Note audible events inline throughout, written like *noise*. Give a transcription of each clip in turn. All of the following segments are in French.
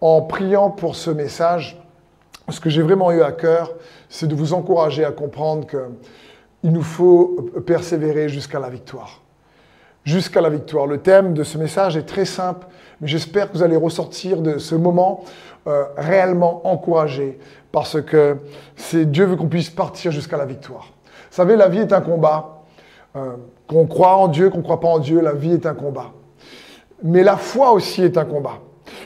En priant pour ce message, ce que j'ai vraiment eu à cœur, c'est de vous encourager à comprendre qu'il nous faut persévérer jusqu'à la victoire. Jusqu'à la victoire. Le thème de ce message est très simple, mais j'espère que vous allez ressortir de ce moment euh, réellement encouragé, parce que c'est Dieu veut qu'on puisse partir jusqu'à la victoire. Vous savez, la vie est un combat. Euh, qu'on croit en Dieu, qu'on ne croit pas en Dieu, la vie est un combat. Mais la foi aussi est un combat.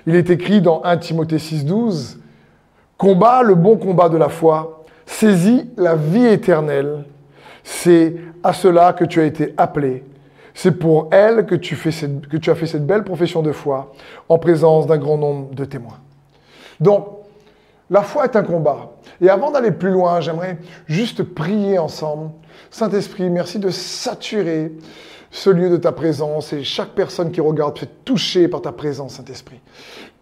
Il est écrit dans 1 Timothée 6,12 Combat le bon combat de la foi, saisis la vie éternelle. C'est à cela que tu as été appelé. C'est pour elle que tu, que tu as fait cette belle profession de foi en présence d'un grand nombre de témoins. Donc, la foi est un combat. Et avant d'aller plus loin, j'aimerais juste prier ensemble. Saint-Esprit, merci de saturer ce lieu de ta présence et chaque personne qui regarde fait toucher par ta présence, Saint-Esprit.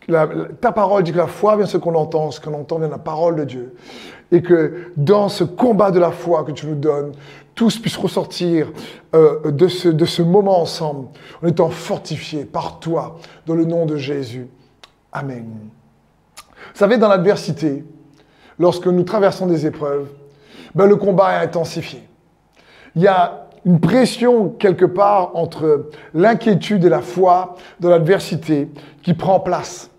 ta parole dit que la foi vient ce qu'on entend, ce qu'on entend vient de la parole de Dieu. Et que dans ce combat de la foi que tu nous donnes, tous puissent ressortir euh, de, ce, de ce moment ensemble en étant fortifiés par toi, dans le nom de Jésus. Amen. Vous savez, dans l'adversité, lorsque nous traversons des épreuves, ben, le combat est intensifié. Il y a une pression quelque part entre l'inquiétude et la foi de l'adversité qui prend place.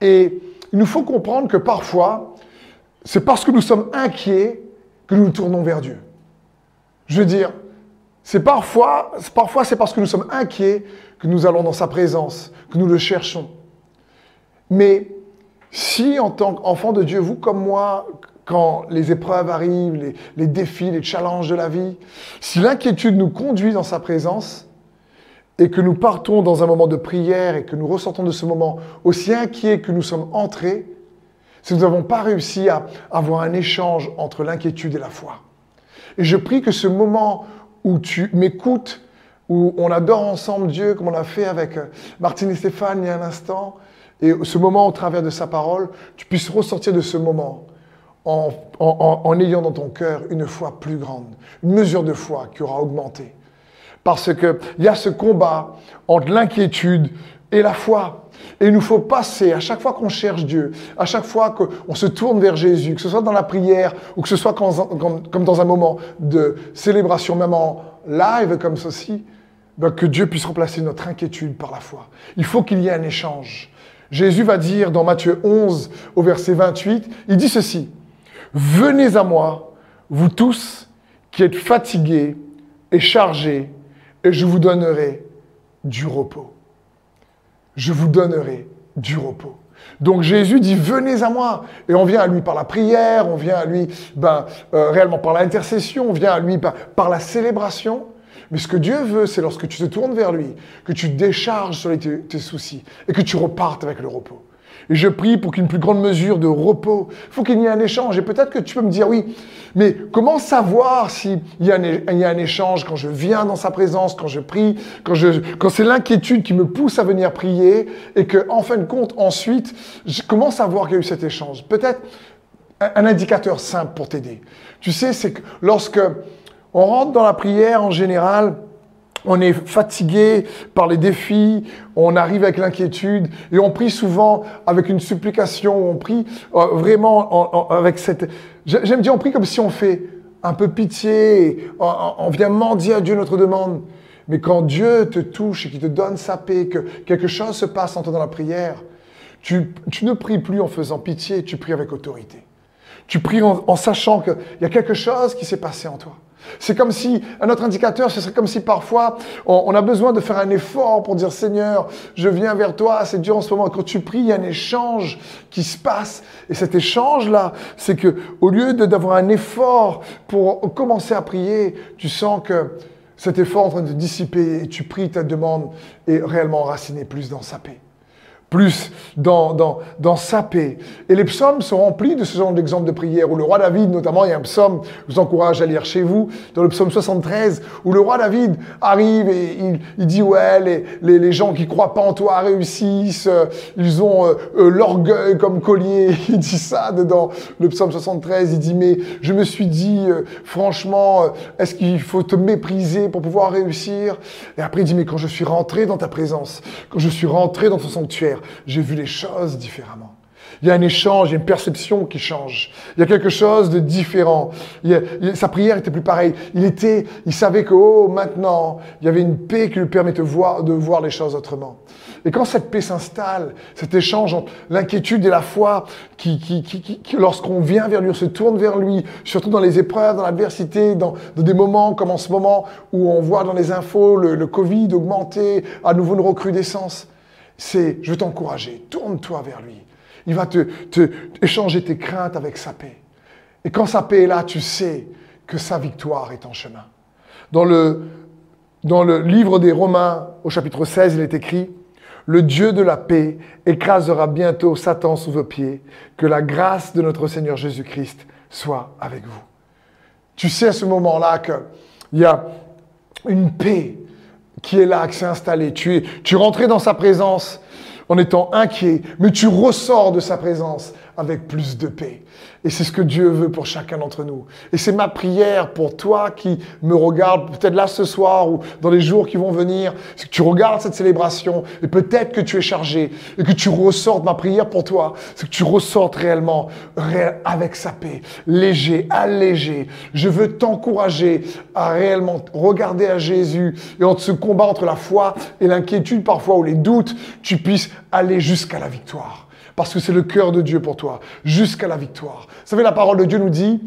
Et il nous faut comprendre que parfois, c'est parce que nous sommes inquiets que nous nous tournons vers Dieu. Je veux dire, c'est parfois, parfois c'est parce que nous sommes inquiets que nous allons dans sa présence, que nous le cherchons. Mais si en tant qu'enfant de Dieu, vous comme moi, quand les épreuves arrivent, les, défis, les challenges de la vie, si l'inquiétude nous conduit dans sa présence et que nous partons dans un moment de prière et que nous ressentons de ce moment aussi inquiets que nous sommes entrés, si nous n'avons pas réussi à avoir un échange entre l'inquiétude et la foi. Et je prie que ce moment où tu m'écoutes, où on adore ensemble Dieu, comme on a fait avec euh, Martine et Stéphane il y a un instant, et ce moment au travers de sa parole, tu puisses ressortir de ce moment en, ayant dans ton cœur une foi plus grande, une mesure de foi qui aura augmenté. Parce qu'il y a ce combat entre l'inquiétude et la foi. Et il nous faut passer, à chaque fois qu'on cherche Dieu, à chaque fois qu'on se tourne vers Jésus, que ce soit dans la prière ou que ce soit comme, dans un moment de célébration, même en live comme ceci, ben que Dieu puisse remplacer notre inquiétude par la foi. Il faut qu'il y ait un échange. Jésus va dire dans Matthieu 11 au verset 28, il dit ceci, Venez à moi, vous tous qui êtes fatigués et chargés, et je vous donnerai du repos. Je vous donnerai du repos. Donc Jésus dit venez à moi et on vient à lui par la prière, on vient à lui ben, euh, réellement par l'intercession, on vient à lui par, la célébration. Mais ce que Dieu veut, c'est lorsque tu te tournes vers lui, que tu décharges sur tes soucis et que tu repartes avec le repos. Je prie pour qu'une plus grande mesure de repos. Il faut qu'il y ait un échange. Et peut-être que tu peux me dire, oui, mais comment savoir s'il y, a un échange quand je viens dans sa présence, quand je prie, quand, quand c'est l'inquiétude qui me pousse à venir prier et que, en fin de compte, ensuite, comment savoir qu'il y a eu cet échange? Peut-être un indicateur simple pour t'aider. Tu sais, c'est que lorsque on rentre dans la prière en général, on est fatigué par les défis, on arrive avec l'inquiétude et on prie souvent avec une supplication, on prie euh, vraiment avec cette... J'aime dire on prie comme si on fait un peu pitié, on, vient mendier à Dieu notre demande. Mais quand Dieu te touche et qu'il te donne sa paix, que quelque chose se passe en toi dans la prière, tu, ne pries plus en faisant pitié, tu pries avec autorité. Tu pries en sachant qu'il y a quelque chose qui s'est passé en toi. C'est comme si, un autre indicateur, ce serait comme si parfois on, a besoin de faire un effort pour dire Seigneur, je viens vers toi, c'est dur en ce moment. Quand tu pries, il y a un échange qui se passe. Et cet échange-là, c'est que au lieu d'avoir un effort pour commencer à prier, tu sens que cet effort est en train de dissiper et tu pries ta demande est réellement enracinée plus dans sa paix plus dans, dans, dans, sa paix. Et les psaumes sont remplis de ce genre d'exemples de prière, où le roi David, notamment, il y a un psaume, je vous encourage à lire chez vous, dans le psaume 73, où le roi David arrive et il, il dit, ouais, les, les, gens qui croient pas en toi réussissent, euh, ils ont euh, euh, l'orgueil comme collier, *laughs* il dit ça dedans le psaume 73, il dit, mais je me suis dit, franchement, est-ce qu'il faut te mépriser pour pouvoir réussir? Et après, il dit, mais quand je suis rentré dans ta présence, quand je suis rentré dans ton sanctuaire, j'ai vu les choses différemment. Il y a un échange, il y a une perception qui change. Il y a quelque chose de différent. sa prière était plus pareille. Il était, il savait que, oh, maintenant, il y avait une paix qui lui permettait de voir, de voir les choses autrement. Et quand cette paix s'installe, cet échange entre l'inquiétude et la foi, qui, lorsqu'on vient vers lui, on se tourne vers lui, surtout dans les épreuves, dans l'adversité, dans, des moments comme en ce moment où on voit dans les infos le Covid augmenter, à nouveau une recrudescence, c'est, je veux t'encourager, tourne-toi vers lui. Il va te, te échanger tes craintes avec sa paix. Et quand sa paix est là, tu sais que sa victoire est en chemin. Dans le, dans le livre des Romains, au chapitre 16, il est écrit, Le Dieu de la paix écrasera bientôt Satan sous vos pieds, que la grâce de notre Seigneur Jésus-Christ soit avec vous. Tu sais à ce moment-là qu'il y a une paix qui est là, qui s'est installée. Tu es, tu rentré dans sa présence en étant inquiet, mais tu ressors de sa présence avec plus de paix. Et c'est ce que Dieu veut pour chacun d'entre nous. Et c'est ma prière pour toi qui me regarde, peut-être là ce soir ou dans les jours qui vont venir, c'est que tu regardes cette célébration et peut-être que tu es chargé et que tu ressortes, ma prière pour toi, c'est que tu ressortes réellement avec sa paix, léger, allégé. Je veux t'encourager à réellement regarder à Jésus et entre ce combat entre la foi et l'inquiétude parfois ou les doutes, tu puisses aller jusqu'à la victoire parce que c'est le cœur de Dieu pour toi, jusqu'à la victoire. Vous savez, la parole de Dieu nous dit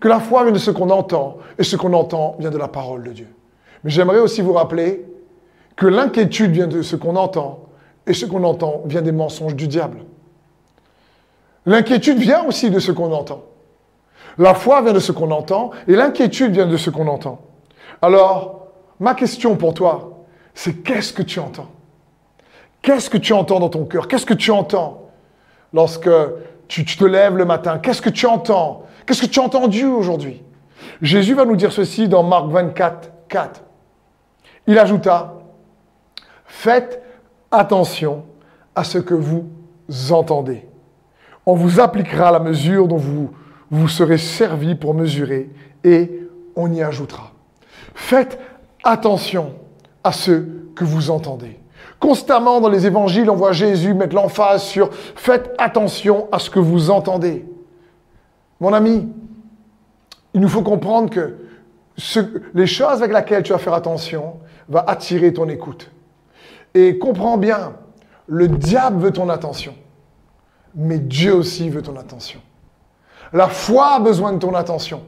que la foi vient de ce qu'on entend, et ce qu'on entend vient de la parole de Dieu. Mais j'aimerais aussi vous rappeler que l'inquiétude vient de ce qu'on entend, et ce qu'on entend vient des mensonges du diable. L'inquiétude vient aussi de ce qu'on entend. La foi vient de ce qu'on entend, et l'inquiétude vient de ce qu'on entend. Alors, ma question pour toi, c'est qu'est-ce que tu entends? Qu'est-ce que tu entends dans ton cœur? Qu'est-ce que tu entends? Lorsque tu, te lèves le matin Qu'est-ce que tu entends? Qu'est-ce que tu as entendu aujourd'hui? Jésus va nous dire ceci dans Marc 24, 4. Il ajouta, faites attention à ce que vous entendez. On vous appliquera la mesure dont vous vous serez servi pour mesurer et on y ajoutera. Faites attention à ce que vous entendez. Constamment dans les évangiles, on voit Jésus mettre l'emphase sur faites attention à ce que vous entendez. Mon ami, il nous faut comprendre que les choses avec lesquelles tu vas faire attention va attirer ton écoute. Et comprends bien, le diable veut ton attention, mais Dieu aussi veut ton attention. La foi a besoin de ton attention,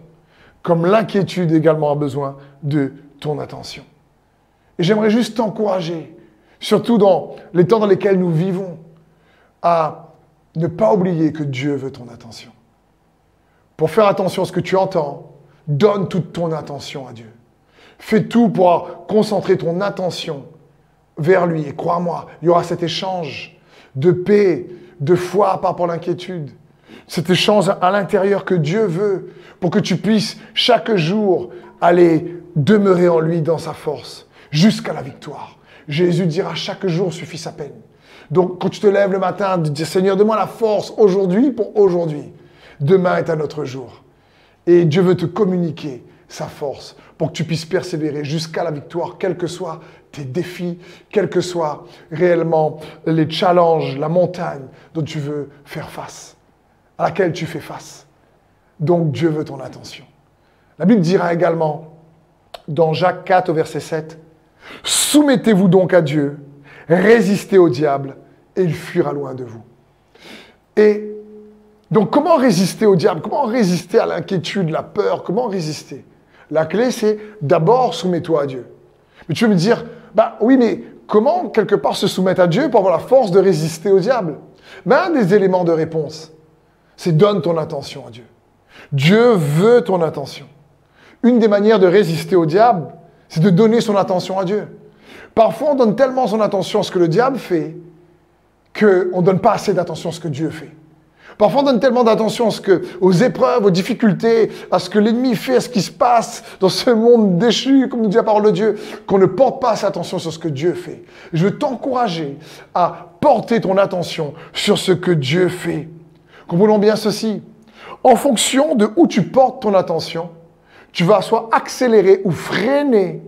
comme l'inquiétude également a besoin de ton attention. Et j'aimerais juste t'encourager surtout dans les temps dans lesquels nous vivons, à ne pas oublier que Dieu veut ton attention. Pour faire attention à ce que tu entends, donne toute ton attention à Dieu. Fais tout pour concentrer ton attention vers lui. Et crois-moi, il y aura cet échange de paix, de foi par rapport à l'inquiétude. Cet échange à l'intérieur que Dieu veut pour que tu puisses chaque jour aller demeurer en lui dans sa force jusqu'à la victoire. Jésus dira chaque jour suffit sa peine. Donc quand tu te lèves le matin, dis Seigneur, donne-moi la force aujourd'hui pour aujourd'hui. Demain est un autre jour. Et Dieu veut te communiquer sa force pour que tu puisses persévérer jusqu'à la victoire, quels que soient tes défis, quels que soient réellement les challenges, la montagne dont tu veux faire face, à laquelle tu fais face. Donc Dieu veut ton attention. La Bible dira également dans Jacques 4 au verset 7, Soumettez-vous donc à Dieu, résistez au diable, et il fuira loin de vous. Et donc comment résister au diable? Comment résister à l'inquiétude, la peur? Comment résister? La clé, c'est d'abord soumets-toi à Dieu. Mais tu veux me dire, bah oui, mais comment quelque part se soumettre à Dieu pour avoir la force de résister au diable? Ben, Un des éléments de réponse, c'est donne ton attention à Dieu. Dieu veut ton attention. Une des manières de résister au diable, c'est de donner son attention à Dieu. Parfois, on donne tellement son attention à ce que le diable fait qu'on ne donne pas assez d'attention à ce que Dieu fait. Parfois, on donne tellement d'attention aux épreuves, aux difficultés, à ce que l'ennemi fait, à ce qui se passe dans ce monde déchu, comme nous dit la parole de Dieu, qu'on ne porte pas assez attention sur ce que Dieu fait. Je veux t'encourager à porter ton attention sur ce que Dieu fait. Comprenons bien ceci. En fonction de où tu portes ton attention, tu vas soit accélérer ou freiner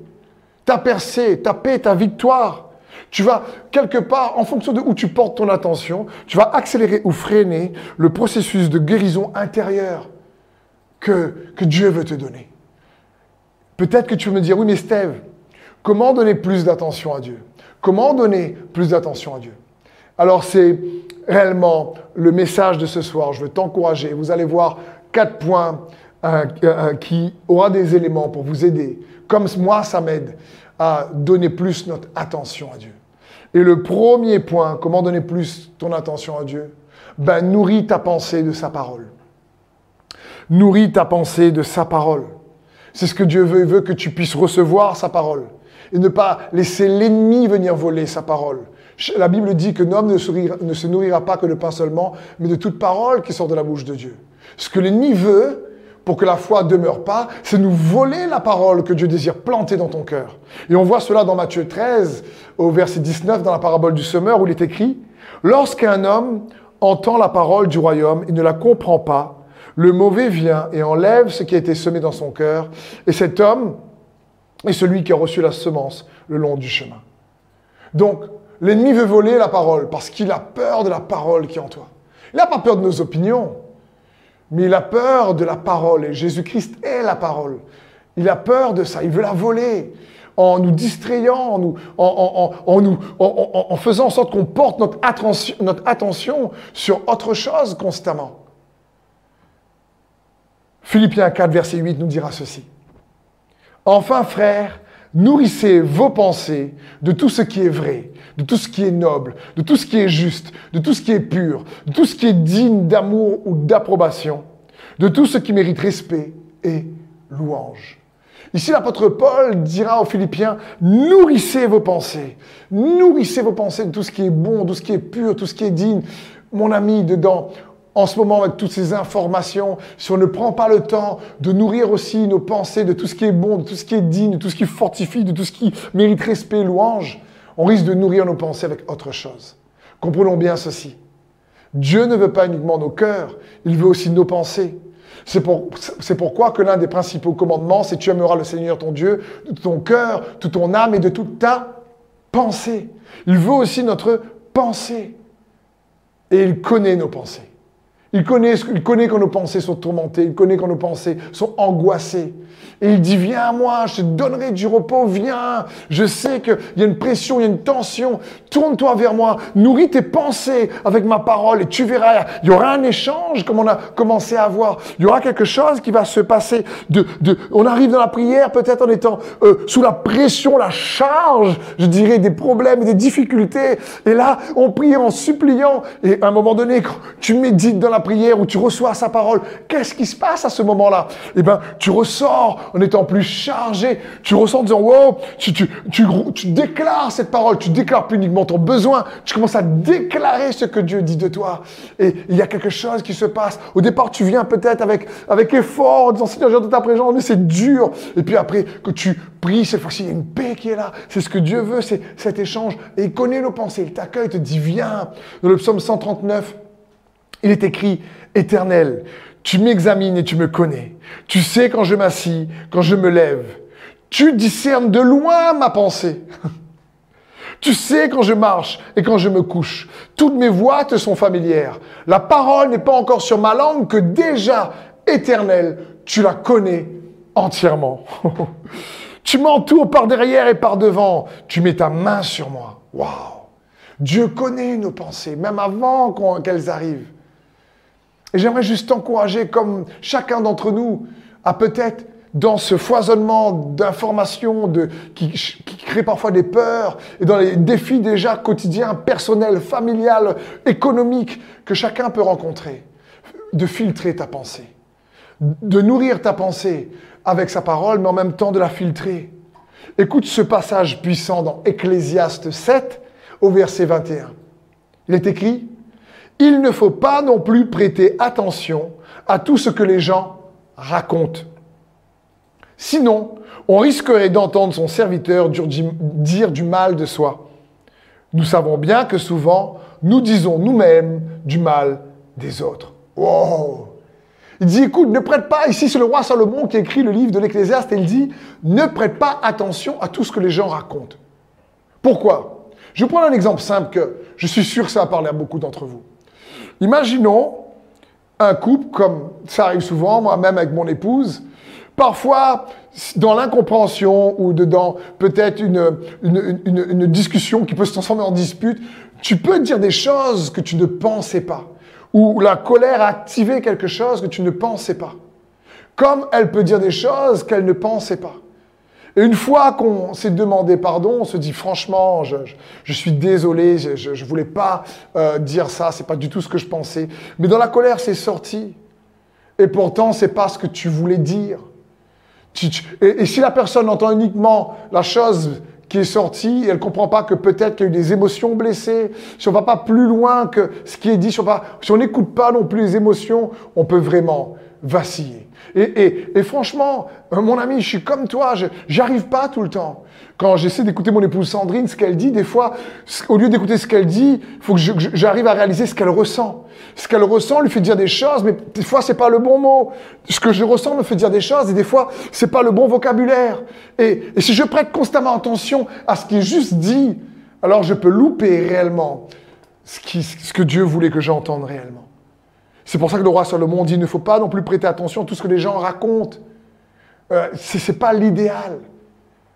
ta percée, ta paix, ta victoire. Tu vas, quelque part, en fonction de où tu portes ton attention, tu vas accélérer ou freiner le processus de guérison intérieure que, que Dieu veut te donner. Peut-être que tu veux me dire, oui, mais Steve, comment donner plus d'attention à Dieu? Comment donner plus d'attention à Dieu? Alors c'est réellement le message de ce soir. Je veux t'encourager. Vous allez voir quatre points euh, euh, qui aura des éléments pour vous aider. Comme moi, ça m'aide à donner plus notre attention à Dieu. Et le premier point, comment donner plus ton attention à Dieu? Ben, nourris ta pensée de sa parole. Nourris ta pensée de sa parole. C'est ce que Dieu veut. Il veut que tu puisses recevoir sa parole et ne pas laisser l'ennemi venir voler sa parole. La Bible dit que l'homme ne, se nourrira pas que de pain seulement, mais de toute parole qui sort de la bouche de Dieu. Ce que l'ennemi veut, pour que la foi demeure pas, c'est nous voler la parole que Dieu désire planter dans ton cœur. Et on voit cela dans Matthieu 13, au verset 19, dans la parabole du semeur, où il est écrit, Lorsqu'un homme entend la parole du royaume et ne la comprend pas, le mauvais vient et enlève ce qui a été semé dans son cœur, et cet homme est celui qui a reçu la semence le long du chemin. Donc, l'ennemi veut voler la parole parce qu'il a peur de la parole qui est en toi. Il n'a pas peur de nos opinions, mais il a peur de la parole. Et Jésus-Christ est la parole. Il a peur de ça. Il veut la voler en nous distrayant, en, nous, en, faisant en sorte qu'on porte notre attention, notre attention sur autre chose constamment. Philippiens 4, verset 8 nous dira ceci. Enfin, frères, nourrissez vos pensées de tout ce qui est vrai, de tout ce qui est noble, de tout ce qui est juste, de tout ce qui est pur, de tout ce qui est digne d'amour ou d'approbation, de tout ce qui mérite respect et louange. Ici, l'apôtre Paul dira aux Philippiens, nourrissez vos pensées, nourrissez vos pensées de tout ce qui est bon, tout ce qui est pur, tout ce qui est digne. Mon ami, dedans, en ce moment avec toutes ces informations, si on ne prend pas le temps de nourrir aussi nos pensées de tout ce qui est bon, de tout ce qui est digne, de tout ce qui fortifie, de tout ce qui mérite respect, louange, on risque de nourrir nos pensées avec autre chose. Comprenons bien ceci. Dieu ne veut pas uniquement nos cœurs, il veut aussi nos pensées. C'est pour, pourquoi que l'un des principaux commandements, c'est tu aimeras le Seigneur ton Dieu de ton cœur, de ton âme et de toute ta pensée. Il veut aussi notre pensée. Et il connaît nos pensées. Il connaît, il connaît quand nos pensées sont tourmentées, il connaît quand nos pensées sont angoissées. Et il dit, viens à moi, je te donnerai du repos, viens. Je sais qu'il y a une pression, il y a une tension. Tourne-toi vers moi, nourris tes pensées avec ma parole et tu verras, il y aura un échange comme on a commencé à voir. Il y aura quelque chose qui va se passer. De, de, on arrive dans la prière peut-être en étant euh, sous la pression, la charge, je dirais, des problèmes, des difficultés. Et là, on prie en suppliant. Et à un moment donné, tu médites dans la prière ou tu reçois sa parole, qu'est-ce qui se passe à ce moment-là? Eh bien, tu ressors en étant plus chargé. Tu ressens en disant, wow, tu, déclares cette parole, tu déclares plus uniquement ton besoin, tu commences à déclarer ce que Dieu dit de toi. Et il y a quelque chose qui se passe. Au départ, tu viens peut-être avec, avec effort, en disant, Seigneur, j'ai de ta présence, mais c'est dur. Et puis après, que tu pries, cette fois-ci, il y a une paix qui est là. C'est ce que Dieu veut, c'est cet échange. Et il connaît nos pensées, il t'accueille, il te dit, viens. Dans le psaume 139, il est écrit, Éternel, tu m'examines et tu me connais. Tu sais quand je m'assis, quand je me lève. Tu discernes de loin ma pensée. *laughs* Tu sais quand je marche et quand je me couche. Toutes mes voix te sont familières. La parole n'est pas encore sur ma langue que déjà, éternelle, tu la connais entièrement. *laughs* tu m'entoures par derrière et par devant. Tu mets ta main sur moi. Waouh! Dieu connaît nos pensées, même avant qu'elles arrivent. Et j'aimerais juste t'encourager, comme chacun d'entre nous a peut-être dans ce foisonnement d'informations qui, crée parfois des peurs et dans les défis déjà quotidiens, personnels, familiales, économiques que chacun peut rencontrer, de filtrer ta pensée, de nourrir ta pensée avec sa parole, mais en même temps de la filtrer. Écoute ce passage puissant dans Ecclésiaste 7 au verset 21. Il est écrit, il ne faut pas non plus prêter attention à tout ce que les gens racontent. Sinon, on risquerait d'entendre son serviteur dire du mal de soi. Nous savons bien que souvent, nous disons nous-mêmes du mal des autres. Wow! Il dit, écoute, ne prête pas, ici c'est le roi Salomon qui écrit le livre de l'Ecclésiaste, il dit, ne prête pas attention à tout ce que les gens racontent. Pourquoi? Je prendre un exemple simple que je suis sûr que ça va parler à beaucoup d'entre vous. Imaginons un couple, comme ça arrive souvent, moi-même avec mon épouse, parfois dans l'incompréhension ou dedans peut-être une, une, discussion qui peut se transformer en dispute, tu peux dire des choses que tu ne pensais pas. Ou la colère a activé quelque chose que tu ne pensais pas. Comme elle peut dire des choses qu'elle ne pensait pas. Et une fois qu'on s'est demandé pardon, on se dit franchement, je, suis désolé, je ne voulais pas euh, dire ça, c'est pas du tout ce que je pensais. Mais dans la colère, c'est sorti. Et pourtant, c'est pas ce que tu voulais dire. et, si la personne entend uniquement la chose qui est sortie, elle ne comprend pas que peut-être qu'il y a eu des émotions blessées, si on ne va pas plus loin que ce qui est dit, si on n'écoute pas non plus les émotions, on peut vraiment vaciller. Et, franchement, euh, mon ami, je suis comme toi, j'arrive pas tout le temps. Quand j'essaie d'écouter mon épouse Sandrine, ce qu'elle dit, des fois, au lieu d'écouter ce qu'elle dit, il faut que j'arrive à réaliser ce qu'elle ressent. Ce qu'elle ressent lui fait dire des choses, mais des fois, c'est pas le bon mot. Ce que je ressens me fait dire des choses, et des fois, c'est pas le bon vocabulaire. Et, et si je prête constamment attention à ce qui est juste dit, alors je peux louper réellement ce que Dieu voulait que j'entende réellement. C'est pour ça que le roi Salomon dit, il ne faut pas non plus prêter attention à tout ce que les gens racontent. Euh, ce n'est pas l'idéal.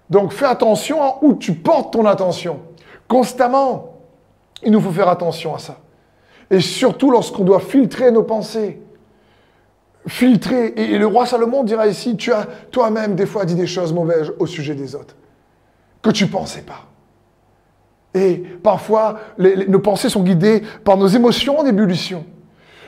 Donc fais attention à où tu portes ton attention. Constamment, il nous faut faire attention à ça. Et surtout lorsqu'on doit filtrer nos pensées. Filtrer. Et, le roi Salomon dira ici, tu as toi-même des fois dit des choses mauvaises au sujet des autres, que tu ne pensais pas. Et parfois, nos pensées sont guidées par nos émotions en ébullition.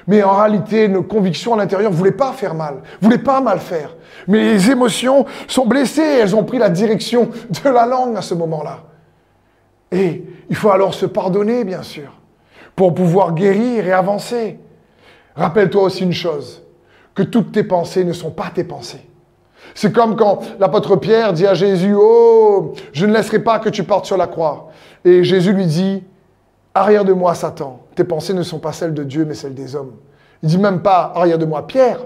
Mais en réalité, nos convictions à l'intérieur ne voulaient pas faire mal, ne voulaient pas mal faire. Mais les émotions sont blessées, elles ont pris la direction de la langue à ce moment-là. Et il faut alors se pardonner, bien sûr, pour pouvoir guérir et avancer. Rappelle-toi aussi une chose, que toutes tes pensées ne sont pas tes pensées. C'est comme quand l'apôtre Pierre dit à Jésus, Oh, je ne laisserai pas que tu partes sur la croix. Et Jésus lui dit, Arrière de moi, Satan. Tes pensées ne sont pas celles de Dieu, mais celles des hommes. Il dit même pas arrière de moi, Pierre.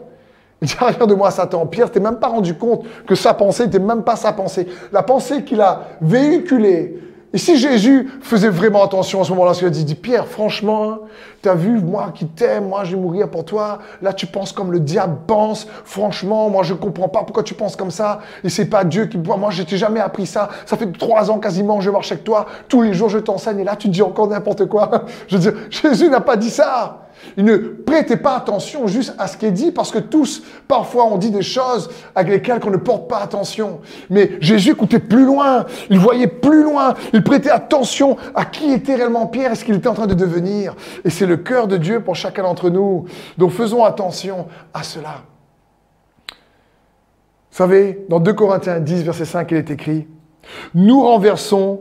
Il dit *laughs* arrière de moi, Satan. Pierre n'était même pas rendu compte que sa pensée n'était même pas sa pensée. La pensée qu'il a véhiculée, et si Jésus faisait vraiment attention à ce moment-là, ce qu'il a dit, Pierre, franchement, tu as vu, moi qui t'aime, moi je vais mourir pour toi. Là, tu penses comme le diable pense. Franchement, moi je comprends pas pourquoi tu penses comme ça. Et c'est pas Dieu qui. Moi, je t'ai jamais appris ça. Ça fait trois ans quasiment, je marche avec toi. Tous les jours, je t'enseigne. Et là, tu dis encore n'importe quoi. *laughs* Je veux dire, Jésus n'a pas dit ça. Ne prêtez pas attention juste à ce qui est dit parce que tous, parfois, on dit des choses avec lesquelles on ne porte pas attention. Mais Jésus écoutait plus loin, il voyait plus loin, il prêtait attention à qui était réellement Pierre et ce qu'il était en train de devenir. Et c'est le cœur de Dieu pour chacun d'entre nous. Donc faisons attention à cela. Vous savez, dans 2 Corinthiens 10, verset 5, il est écrit, Nous renversons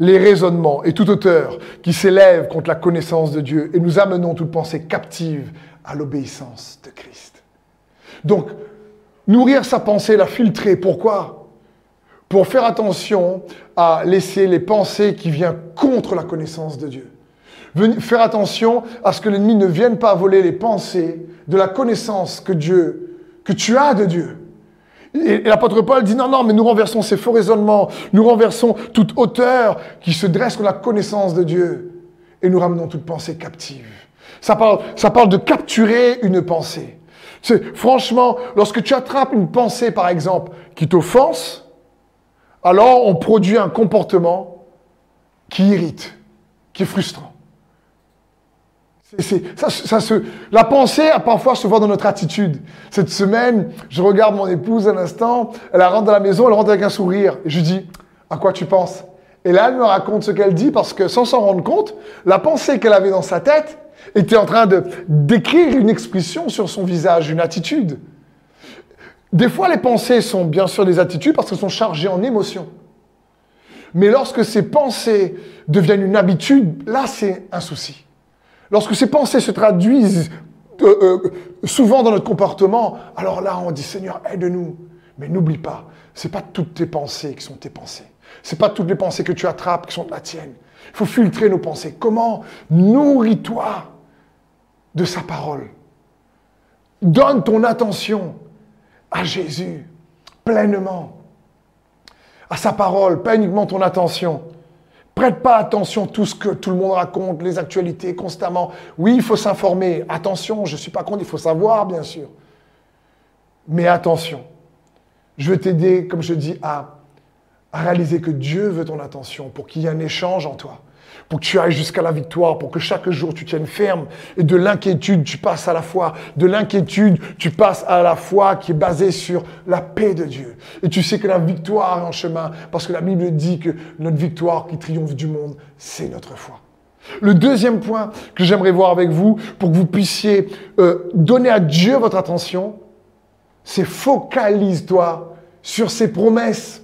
les raisonnements et toute hauteur qui s'élève contre la connaissance de Dieu et nous amenons toute pensée captive à l'obéissance de Christ. Donc, nourrir sa pensée, la filtrer, pourquoi? Pour faire attention à laisser les pensées qui viennent contre la connaissance de Dieu. Faire attention à ce que l'ennemi ne vienne pas voler les pensées de la connaissance que Dieu, que tu as de Dieu. Et, l'apôtre Paul dit non, non, mais nous renversons ces faux raisonnements, nous renversons toute hauteur qui se dresse contre la connaissance de Dieu et nous ramenons toute pensée captive. Ça parle, ça parle de capturer une pensée. C'est, franchement, lorsque tu attrapes une pensée, par exemple, qui t'offense, alors on produit un comportement qui irrite, qui est frustrant ça, se, la pensée a parfois se voit dans notre attitude. Cette semaine, je regarde mon épouse un instant, elle rentre dans la maison, elle rentre avec un sourire. Et je dis, à quoi tu penses? Et là, elle me raconte ce qu'elle dit parce que sans s'en rendre compte, la pensée qu'elle avait dans sa tête était en train de d'écrire une expression sur son visage, une attitude. Des fois, les pensées sont bien sûr des attitudes parce qu'elles sont chargées en émotions. Mais lorsque ces pensées deviennent une habitude, là, c'est un souci. Lorsque ces pensées se traduisent euh, euh, souvent dans notre comportement, alors là, on dit Seigneur, aide-nous. Mais n'oublie pas, ce n'est pas toutes tes pensées qui sont tes pensées. Ce n'est pas toutes les pensées que tu attrapes qui sont la tienne. Il faut filtrer nos pensées. Comment Nourris-toi de sa parole? Donne ton attention à Jésus pleinement. À sa parole, pas uniquement ton attention. Prête pas attention à tout ce que tout le monde raconte, les actualités constamment. Oui, il faut s'informer. Attention, je ne suis pas contre, il faut savoir, bien sûr. Mais attention, je veux t'aider, comme je dis, à, à réaliser que Dieu veut ton attention pour qu'il y ait un échange en toi pour que tu ailles jusqu'à la victoire, pour que chaque jour tu tiennes ferme. Et de l'inquiétude, tu passes à la foi. De l'inquiétude, tu passes à la foi qui est basée sur la paix de Dieu. Et tu sais que la victoire est en chemin, parce que la Bible dit que notre victoire qui triomphe du monde, c'est notre foi. Le deuxième point que j'aimerais voir avec vous, pour que vous puissiez euh, donner à Dieu votre attention, c'est focalise-toi sur ses promesses.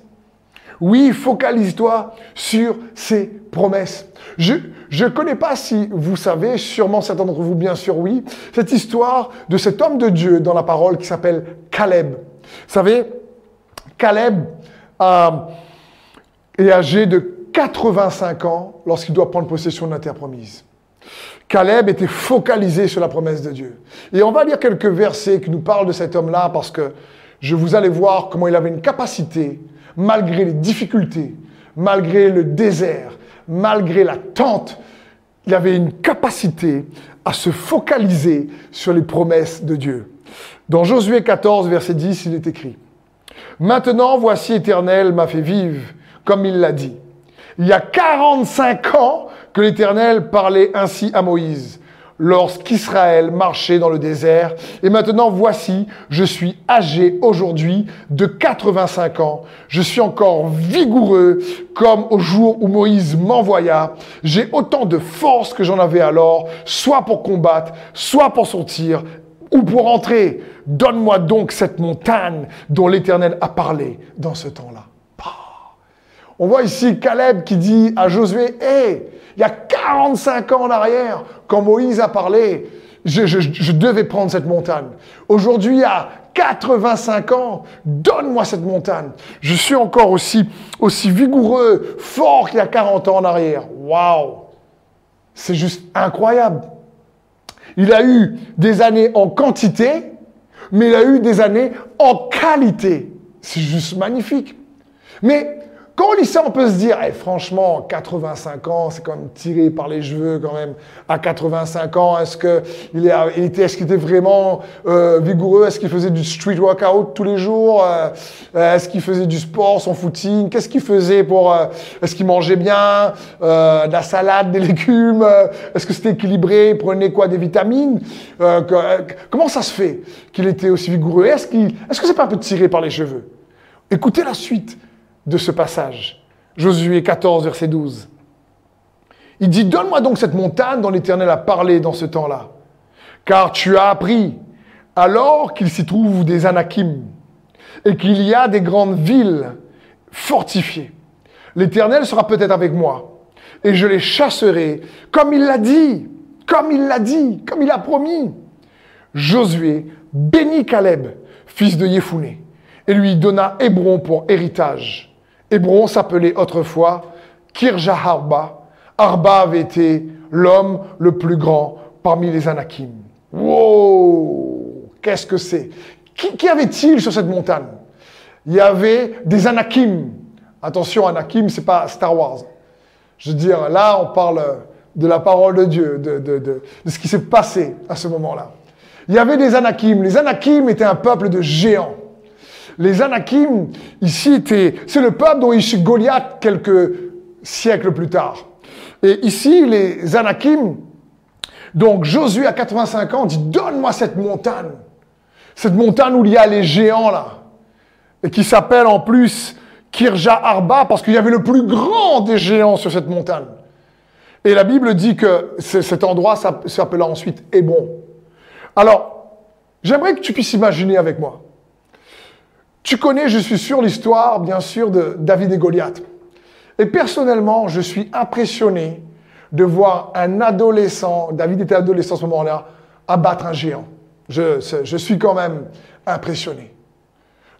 Oui, focalise-toi sur ses promesses. Je ne connais pas si vous savez, sûrement certains d'entre vous, bien sûr, oui, cette histoire de cet homme de Dieu dans la parole qui s'appelle Caleb. Vous savez, Caleb est âgé de 85 ans lorsqu'il doit prendre possession de la terre promise. Caleb était focalisé sur la promesse de Dieu. Et on va lire quelques versets qui nous parlent de cet homme-là parce que je vous allez voir comment il avait une capacité malgré les difficultés, malgré le désert, malgré la tente, il avait une capacité à se focaliser sur les promesses de Dieu. Dans Josué 14, verset 10, il est écrit, Maintenant voici Éternel m'a fait vivre, comme il l'a dit. Il y a 45 ans que l'Éternel parlait ainsi à Moïse lorsqu'Israël marchait dans le désert. Et maintenant, voici, je suis âgé aujourd'hui de 85 ans. Je suis encore vigoureux comme au jour où Moïse m'envoya. J'ai autant de force que j'en avais alors, soit pour combattre, soit pour sortir ou pour entrer. Donne-moi donc cette montagne dont l'Éternel a parlé dans ce temps-là. On voit ici Caleb qui dit à Josué, hé, il y a 45 ans en arrière, quand Moïse a parlé, je, devais prendre cette montagne. Aujourd'hui, à 85 ans, donne-moi cette montagne. Je suis encore aussi, aussi vigoureux, fort qu'il y a 40 ans en arrière. Waouh! C'est juste incroyable. Il a eu des années en quantité, mais il a eu des années en qualité. C'est juste magnifique. Mais quand on lit ça, on peut se dire, eh, franchement, 85 ans, c'est quand même tiré par les cheveux quand même. À 85 ans, est-ce qu'il était, est était vraiment euh, vigoureux? Est-ce qu'il faisait du street workout tous les jours? Euh, Est-ce qu'il faisait du sport, son footing? Qu'est-ce qu'il faisait pour euh, Est-ce qu'il mangeait bien? De la salade, des *laughs* légumes? Est-ce que c'était équilibré? Il prenait quoi? Des vitamines? Comment ça se fait qu'il était aussi vigoureux? Est-ce qu'il, est-ce que c'est pas un peu tiré par les cheveux? Écoutez la suite de ce passage. Josué 14, verset 12. Il dit, donne-moi donc cette montagne dont l'Éternel a parlé dans ce temps-là, car tu as appris alors qu'il s'y trouve des Anakim et qu'il y a des grandes villes fortifiées. L'Éternel sera peut-être avec moi et je les chasserai comme il l'a dit, comme il l'a dit, comme il a promis. Josué bénit Caleb, fils de Yéphoné, et lui donna Hébron pour héritage. Hébron s'appelait autrefois Kirja Arba. Arba avait été l'homme le plus grand parmi les Anakim. Wow Qu'est-ce que c'est? Qui, avait-il sur cette montagne? Il y avait des Anakim. Attention, Anakim, c'est pas Star Wars. Je veux dire, là, on parle de la parole de Dieu, de, de ce qui s'est passé à ce moment-là. Il y avait des Anakim. Les Anakim étaient un peuple de géants. Les Anakim, ici, c'est le peuple dont il Goliath quelques siècles plus tard. Et ici, les Anakim, donc Josué à 85 ans dit, donne-moi cette montagne. Cette montagne où il y a les géants là. Et qui s'appelle en plus Kirja Arba parce qu'il y avait le plus grand des géants sur cette montagne. Et la Bible dit que cet endroit s'appela ensuite Hébron. Alors, j'aimerais que tu puisses imaginer avec moi. Tu connais, je suis sûr, l'histoire, bien sûr, de David et Goliath. Et personnellement, je suis impressionné de voir un adolescent, David était adolescent à ce moment-là, abattre un géant. Je, je, suis quand même impressionné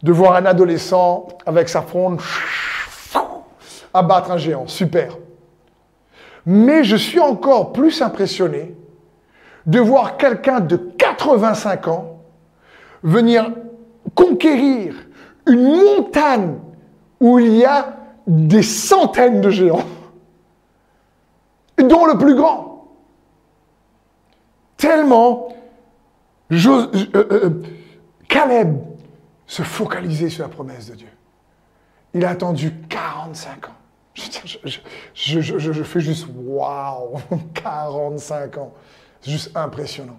de voir un adolescent avec sa fronde *laughs* abattre un géant. Super. Mais je suis encore plus impressionné de voir quelqu'un de 85 ans venir conquérir une montagne où il y a des centaines de géants. dont le plus grand. Tellement, euh, euh, Caleb se focalisait sur la promesse de Dieu. Il a attendu 45 ans. Je, je fais juste waouh, *laughs* 45 ans. C'est juste impressionnant.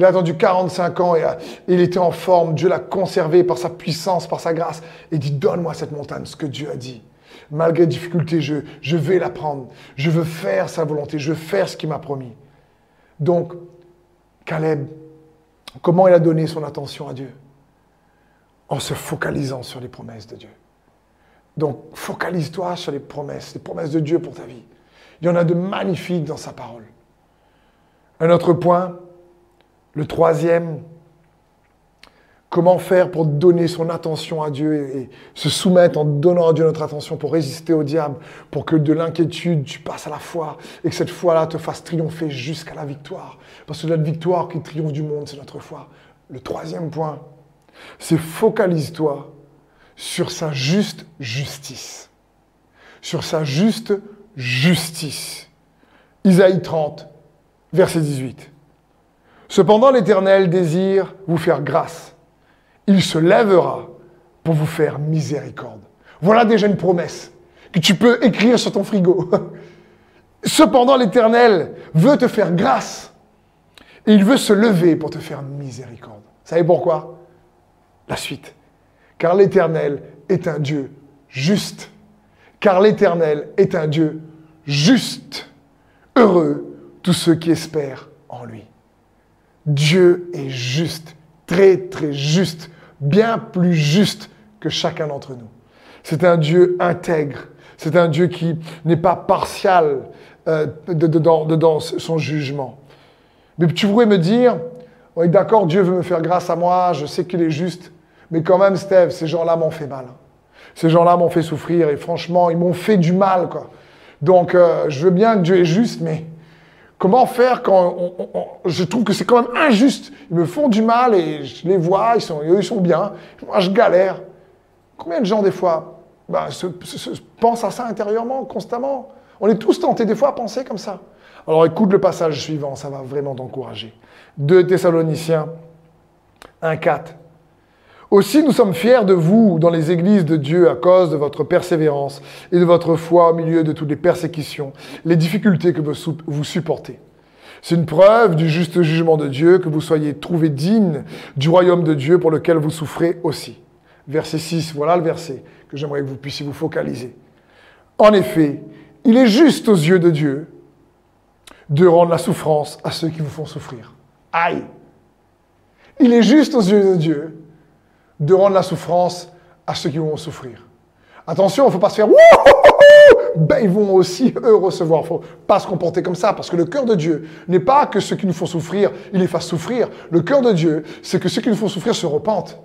Il a attendu 45 ans et il était en forme. Dieu l'a conservé par sa puissance, par sa grâce. Et dit, donne-moi cette montagne, ce que Dieu a dit. Malgré les difficultés, je, je vais la prendre. Je veux faire sa volonté. Je veux faire ce qu'il m'a promis. Donc, Caleb, comment il a donné son attention à Dieu? En se focalisant sur les promesses de Dieu. Donc, focalise-toi sur les promesses, les promesses de Dieu pour ta vie. Il y en a de magnifiques dans sa parole. Un autre point, le troisième, comment faire pour donner son attention à Dieu et, se soumettre en donnant à Dieu notre attention pour résister au diable, pour que de l'inquiétude, tu passes à la foi et que cette foi-là te fasse triompher jusqu'à la victoire. Parce que notre victoire qui triomphe du monde, c'est notre foi. Le troisième point, c'est focalise-toi sur sa juste justice. Sur sa juste justice. Isaïe 30, verset 18. Cependant, l'Éternel désire vous faire grâce. Il se lèvera pour vous faire miséricorde. Voilà déjà une promesse que tu peux écrire sur ton frigo. *laughs* Cependant, l'Éternel veut te faire grâce. Il veut se lever pour te faire miséricorde. Vous savez pourquoi? La suite. Car l'Éternel est un Dieu juste. Car l'Éternel est un Dieu juste. Heureux tous ceux qui espèrent en lui. Dieu est juste, très très juste, bien plus juste que chacun d'entre nous. C'est un Dieu intègre, c'est un Dieu qui n'est pas partial euh, dans, son jugement. Mais tu pourrais me dire, oui d'accord, Dieu veut me faire grâce à moi, je sais qu'il est juste, mais quand même, Steve, ces gens-là m'ont fait mal. Ces gens-là m'ont fait souffrir et franchement, ils m'ont fait du mal. Quoi. Donc, euh, je veux bien que Dieu est juste, mais Comment faire quand je trouve que c'est quand même injuste Ils me font du mal et je les vois, ils sont, bien. Moi, je galère. Combien de gens, des fois, ben, pensent à ça intérieurement, constamment? On est tous tentés, des fois, à penser comme ça. Alors, écoute le passage suivant, ça va vraiment t'encourager. 2 Thessaloniciens 1, 4. Aussi, nous sommes fiers de vous dans les églises de Dieu à cause de votre persévérance et de votre foi au milieu de toutes les persécutions, les difficultés que vous supportez. C'est une preuve du juste jugement de Dieu que vous soyez trouvés dignes du royaume de Dieu pour lequel vous souffrez aussi. Verset 6, voilà le verset que j'aimerais que vous puissiez vous focaliser. En effet, il est juste aux yeux de Dieu de rendre la souffrance à ceux qui vous font souffrir. Aïe Il est juste aux yeux de Dieu de rendre la souffrance à ceux qui vont souffrir. Attention, il ne faut pas se faire ben, ils vont aussi, eux, recevoir. Il ne faut pas se comporter comme ça, parce que le cœur de Dieu n'est pas que ceux qui nous font souffrir, il les fasse souffrir. Le cœur de Dieu, c'est que ceux qui nous font souffrir se repentent.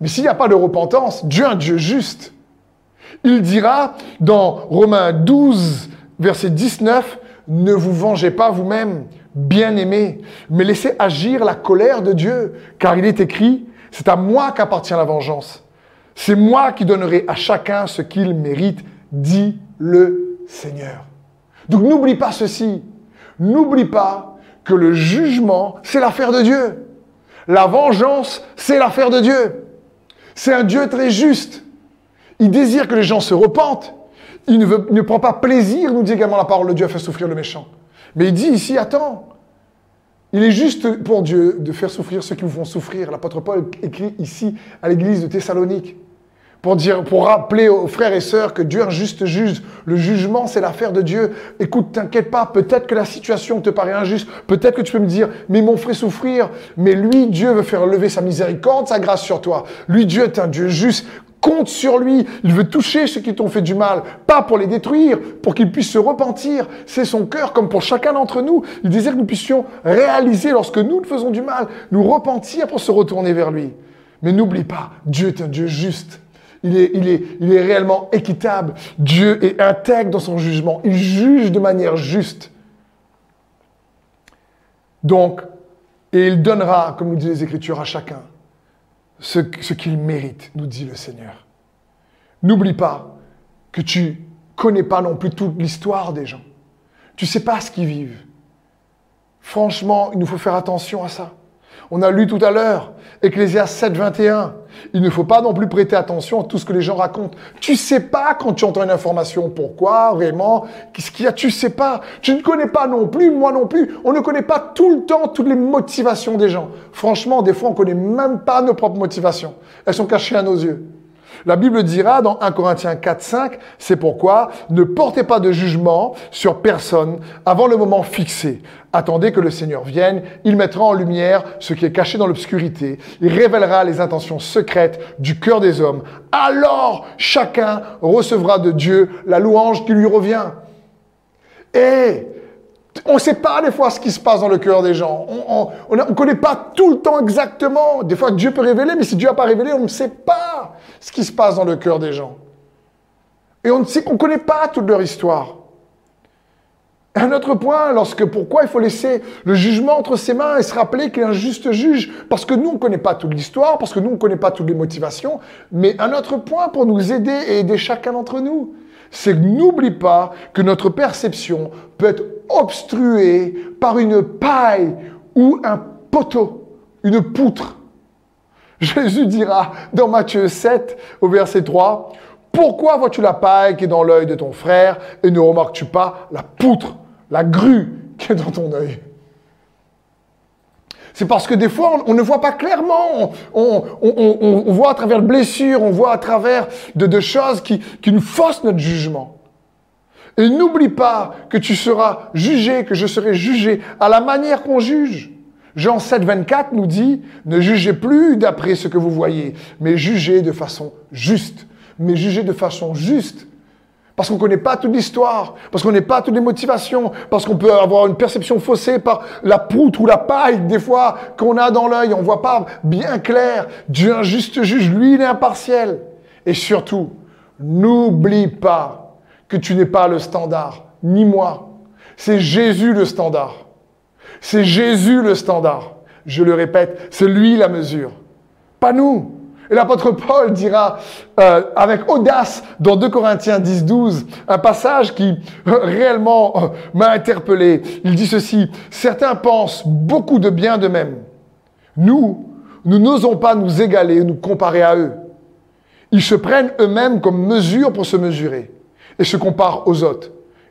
Mais s'il n'y a pas de repentance, Dieu est un Dieu juste. Il dira dans Romains 12, verset 19, ne vous vengez pas vous-même, bien-aimés, mais laissez agir la colère de Dieu, car il est écrit, c'est à moi qu'appartient la vengeance. C'est moi qui donnerai à chacun ce qu'il mérite, dit le Seigneur. Donc n'oublie pas ceci. N'oublie pas que le jugement, c'est l'affaire de Dieu. La vengeance, c'est l'affaire de Dieu. C'est un Dieu très juste. Il désire que les gens se repentent. Il ne, ne prend pas plaisir, nous dit également la parole de Dieu, à faire souffrir le méchant. Mais il dit ici, attends, il est juste pour Dieu de faire souffrir ceux qui vous font souffrir. L'apôtre Paul écrit ici à l'église de Thessalonique pour rappeler aux frères et sœurs que Dieu est un juste juge. Le jugement, c'est l'affaire de Dieu. Écoute, t'inquiète pas. Peut-être que la situation te paraît injuste. Peut-être que tu peux me dire, mais mon frère souffrir. Mais lui, Dieu veut faire lever sa miséricorde, sa grâce sur toi. Lui, Dieu est un Dieu juste compte sur lui. Il veut toucher ceux qui t'ont fait du mal, pas pour les détruire, pour qu'ils puissent se repentir. C'est son cœur, comme pour chacun d'entre nous. Il désire que nous puissions réaliser lorsque nous nous faisons du mal, nous repentir pour se retourner vers lui. Mais n'oublie pas, Dieu est un Dieu juste. Il est, réellement équitable. Dieu est intègre dans son jugement. Il juge de manière juste. Donc, et il donnera, comme nous dit les Écritures, à chacun ce, qu'il mérite, nous dit le Seigneur. N'oublie pas que tu connais pas non plus toute l'histoire des gens. Tu sais pas ce qu'ils vivent. Franchement, il nous faut faire attention à ça. On a lu tout à l'heure, Ecclésias 7, 21. Il ne faut pas non plus prêter attention à tout ce que les gens racontent. Tu sais pas quand tu entends une information pourquoi, vraiment, qu'est-ce qu'il y a, tu sais pas. Tu ne connais pas non plus, moi non plus. On ne connaît pas tout le temps toutes les motivations des gens. Franchement, des fois, on connaît même pas nos propres motivations. Elles sont cachées à nos yeux. La Bible dira dans 1 Corinthiens 4, 5, c'est pourquoi ne portez pas de jugement sur personne avant le moment fixé. Attendez que le Seigneur vienne, il mettra en lumière ce qui est caché dans l'obscurité, il révélera les intentions secrètes du cœur des hommes. Alors chacun recevra de Dieu la louange qui lui revient. Et on ne sait pas des fois ce qui se passe dans le cœur des gens. On ne connaît pas tout le temps exactement. Des fois, Dieu peut révéler, mais si Dieu n'a pas révélé, on ne sait pas ce qui se passe dans le cœur des gens. Et on ne connaît pas toute leur histoire. Un autre point, lorsque pourquoi il faut laisser le jugement entre ses mains et se rappeler qu'il est un juste juge, parce que nous on ne connaît pas toute l'histoire, parce que nous on ne connaît pas toutes les motivations, mais un autre point pour nous aider et aider chacun d'entre nous, c'est n'oublie pas que notre perception peut être obstruée par une paille ou un poteau, une poutre. *laughs* Jésus dira dans Matthieu 7 au verset 3, Pourquoi vois-tu la paille qui est dans l'œil de ton frère et ne remarques-tu pas la poutre, la grue qui est dans ton œil? C'est parce que des fois, on, ne voit pas clairement. On, voit à travers le blessure, on voit à travers de, choses qui, qui nous faussent notre jugement. Et n'oublie pas que tu seras jugé, que je serai jugé à la manière qu'on juge. Jean 7, 24 nous dit, ne jugez plus d'après ce que vous voyez, mais jugez de façon juste. Mais jugez de façon juste. Parce qu'on ne connaît pas toute l'histoire, parce qu'on n'est pas toutes les motivations, parce qu'on peut avoir une perception faussée par la poutre ou la paille, des fois, qu'on a dans l'œil, on ne voit pas bien clair. Dieu, un juste juge, lui, il est impartiel. Et surtout, n'oublie pas que tu n'es pas le standard, ni moi. C'est Jésus le standard. C'est Jésus le standard. Je le répète, c'est lui la mesure. Pas nous. Et l'apôtre Paul dira euh, avec audace dans 2 Corinthiens 10, 12, un passage qui euh, réellement euh, m'a interpellé. Il dit ceci, certains pensent beaucoup de bien d'eux-mêmes. Nous, nous n'osons pas nous égaler, nous comparer à eux. Ils se prennent eux-mêmes comme mesure pour se mesurer et se comparent aux autres.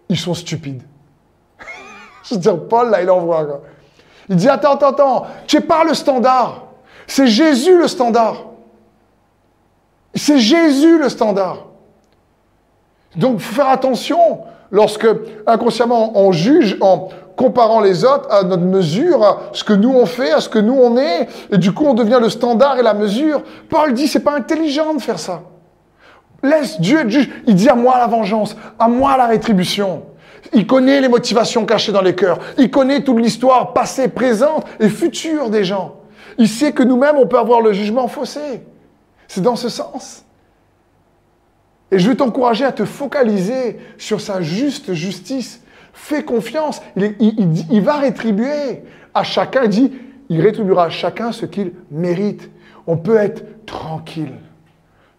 Ils sont stupides. *laughs* Je veux dire, Paul, là, il envoie. Quoi. Il dit, attends, attends, attends, tu n'es pas le standard. C'est Jésus le standard. C'est Jésus le standard. Donc, faut faire attention lorsque inconsciemment on juge en comparant les autres à notre mesure, à ce que nous on fait, à ce que nous on est, et du coup on devient le standard et la mesure. Paul dit c'est pas intelligent de faire ça. Laisse Dieu être juge. Il dit à moi la vengeance, à moi la rétribution. Il connaît les motivations cachées dans les cœurs. Il connaît toute l'histoire passée, présente et future des gens. Il sait que nous-mêmes, on peut avoir le jugement faussé. C'est dans ce sens. Et je veux t'encourager à te focaliser sur sa juste justice. Fais confiance. Il, va rétribuer à chacun. Il dit, il rétribuera à chacun ce qu'il mérite. On peut être tranquille.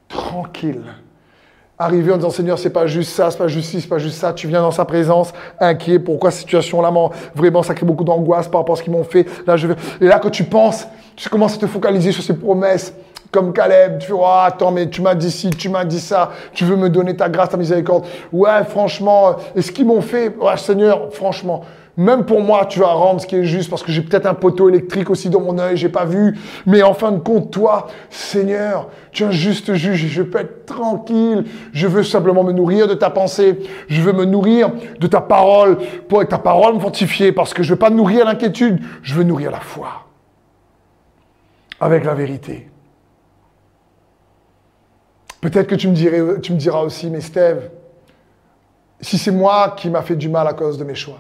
Tranquille. Arriver en disant Seigneur, c'est pas juste ça, c'est pas juste c'est pas juste ça. Tu viens dans sa présence, inquiet. Pourquoi cette situation-là, vraiment, ça crée beaucoup d'angoisse par rapport à ce qu'ils m'ont fait. Là, je vais... Et là, quand tu penses, tu commences à te focaliser sur ces promesses comme Caleb, tu vois, attends, mais tu m'as dit ci, tu m'as dit ça, tu veux me donner ta grâce, ta miséricorde. Ouais, franchement, et ce qu'ils m'ont fait, ouais, Seigneur, franchement, même pour moi, tu vas rendre ce qui est juste parce que j'ai peut-être un poteau électrique aussi dans mon œil, j'ai pas vu. Mais en fin de compte, toi, Seigneur, tu es un juste juge. Je peux être tranquille. Je veux simplement me nourrir de ta pensée. Je veux me nourrir de ta parole pour que ta parole me fortifier parce que je veux pas nourrir l'inquiétude. Je veux nourrir la foi avec la vérité. Peut-être que tu me, diras aussi, mais Steve, si c'est moi qui m'a fait du mal à cause de mes choix,